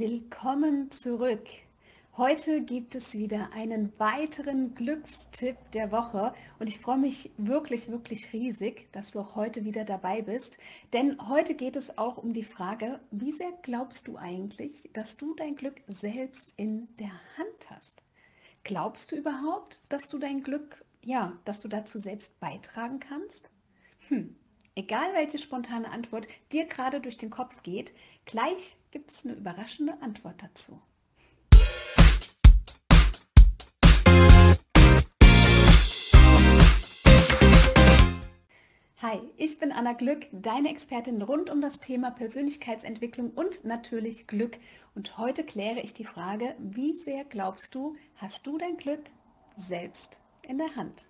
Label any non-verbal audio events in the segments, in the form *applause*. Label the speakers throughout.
Speaker 1: Willkommen zurück. Heute gibt es wieder einen weiteren Glückstipp der Woche und ich freue mich wirklich, wirklich riesig, dass du auch heute wieder dabei bist. Denn heute geht es auch um die Frage, wie sehr glaubst du eigentlich, dass du dein Glück selbst in der Hand hast? Glaubst du überhaupt, dass du dein Glück, ja, dass du dazu selbst beitragen kannst? Hm, Egal welche spontane Antwort dir gerade durch den Kopf geht, gleich gibt es eine überraschende Antwort dazu. Hi, ich bin Anna Glück, deine Expertin rund um das Thema Persönlichkeitsentwicklung und natürlich Glück. Und heute kläre ich die Frage, wie sehr glaubst du, hast du dein Glück selbst in der Hand?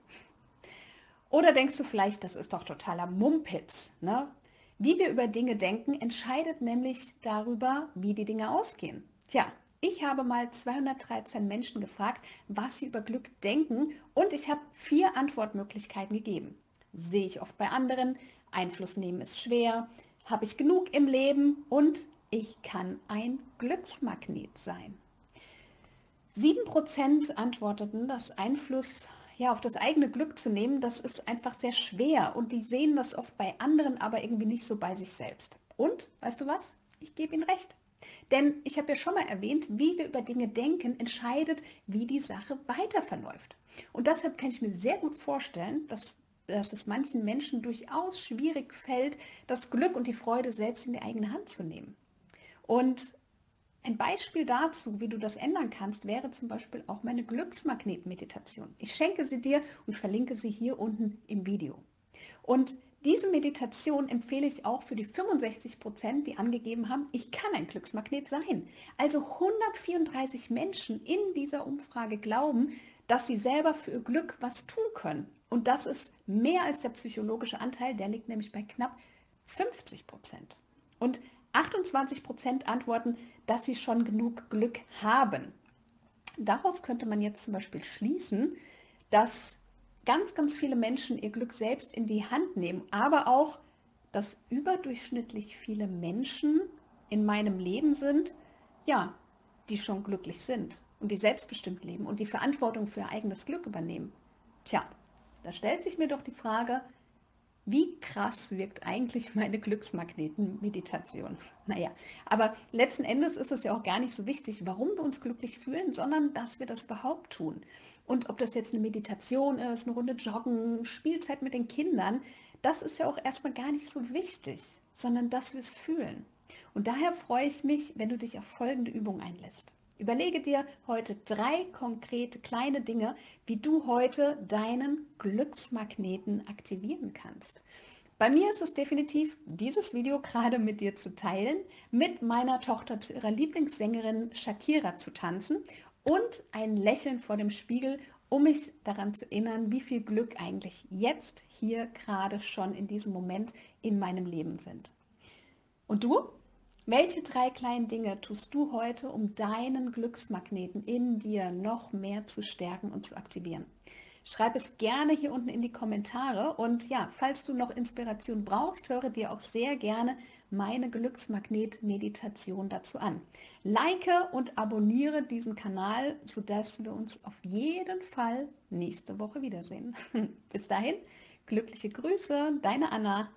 Speaker 1: Oder denkst du vielleicht, das ist doch totaler Mumpitz. Ne? Wie wir über Dinge denken, entscheidet nämlich darüber, wie die Dinge ausgehen. Tja, ich habe mal 213 Menschen gefragt, was sie über Glück denken und ich habe vier Antwortmöglichkeiten gegeben. Sehe ich oft bei anderen, Einfluss nehmen ist schwer, habe ich genug im Leben und ich kann ein Glücksmagnet sein. 7% antworteten, dass Einfluss ja, auf das eigene Glück zu nehmen, das ist einfach sehr schwer und die sehen das oft bei anderen, aber irgendwie nicht so bei sich selbst. Und, weißt du was? Ich gebe ihnen recht. Denn ich habe ja schon mal erwähnt, wie wir über Dinge denken, entscheidet, wie die Sache weiter verläuft. Und deshalb kann ich mir sehr gut vorstellen, dass, dass es manchen Menschen durchaus schwierig fällt, das Glück und die Freude selbst in die eigene Hand zu nehmen. Und ein Beispiel dazu, wie du das ändern kannst, wäre zum Beispiel auch meine Glücksmagnet-Meditation. Ich schenke sie dir und verlinke sie hier unten im Video. Und diese Meditation empfehle ich auch für die 65 Prozent, die angegeben haben, ich kann ein Glücksmagnet sein. Also 134 Menschen in dieser Umfrage glauben, dass sie selber für Glück was tun können. Und das ist mehr als der psychologische Anteil, der liegt nämlich bei knapp 50 Prozent. Und 28 Prozent antworten, dass sie schon genug Glück haben. Daraus könnte man jetzt zum Beispiel schließen, dass ganz, ganz viele Menschen ihr Glück selbst in die Hand nehmen, aber auch, dass überdurchschnittlich viele Menschen in meinem Leben sind, ja, die schon glücklich sind und die selbstbestimmt leben und die Verantwortung für ihr eigenes Glück übernehmen. Tja, da stellt sich mir doch die Frage, wie krass wirkt eigentlich meine Glücksmagneten-Meditation? Naja, aber letzten Endes ist es ja auch gar nicht so wichtig, warum wir uns glücklich fühlen, sondern dass wir das überhaupt tun. Und ob das jetzt eine Meditation ist, eine Runde Joggen, Spielzeit mit den Kindern, das ist ja auch erstmal gar nicht so wichtig, sondern dass wir es fühlen. Und daher freue ich mich, wenn du dich auf folgende Übung einlässt. Überlege dir heute drei konkrete kleine Dinge, wie du heute deinen Glücksmagneten aktivieren kannst. Bei mir ist es definitiv, dieses Video gerade mit dir zu teilen, mit meiner Tochter zu ihrer Lieblingssängerin Shakira zu tanzen und ein Lächeln vor dem Spiegel, um mich daran zu erinnern, wie viel Glück eigentlich jetzt hier gerade schon in diesem Moment in meinem Leben sind. Und du? Welche drei kleinen Dinge tust du heute, um deinen Glücksmagneten in dir noch mehr zu stärken und zu aktivieren? Schreib es gerne hier unten in die Kommentare und ja, falls du noch Inspiration brauchst, höre dir auch sehr gerne meine Glücksmagnet-Meditation dazu an. Like und abonniere diesen Kanal, sodass wir uns auf jeden Fall nächste Woche wiedersehen. *laughs* Bis dahin, glückliche Grüße, deine Anna.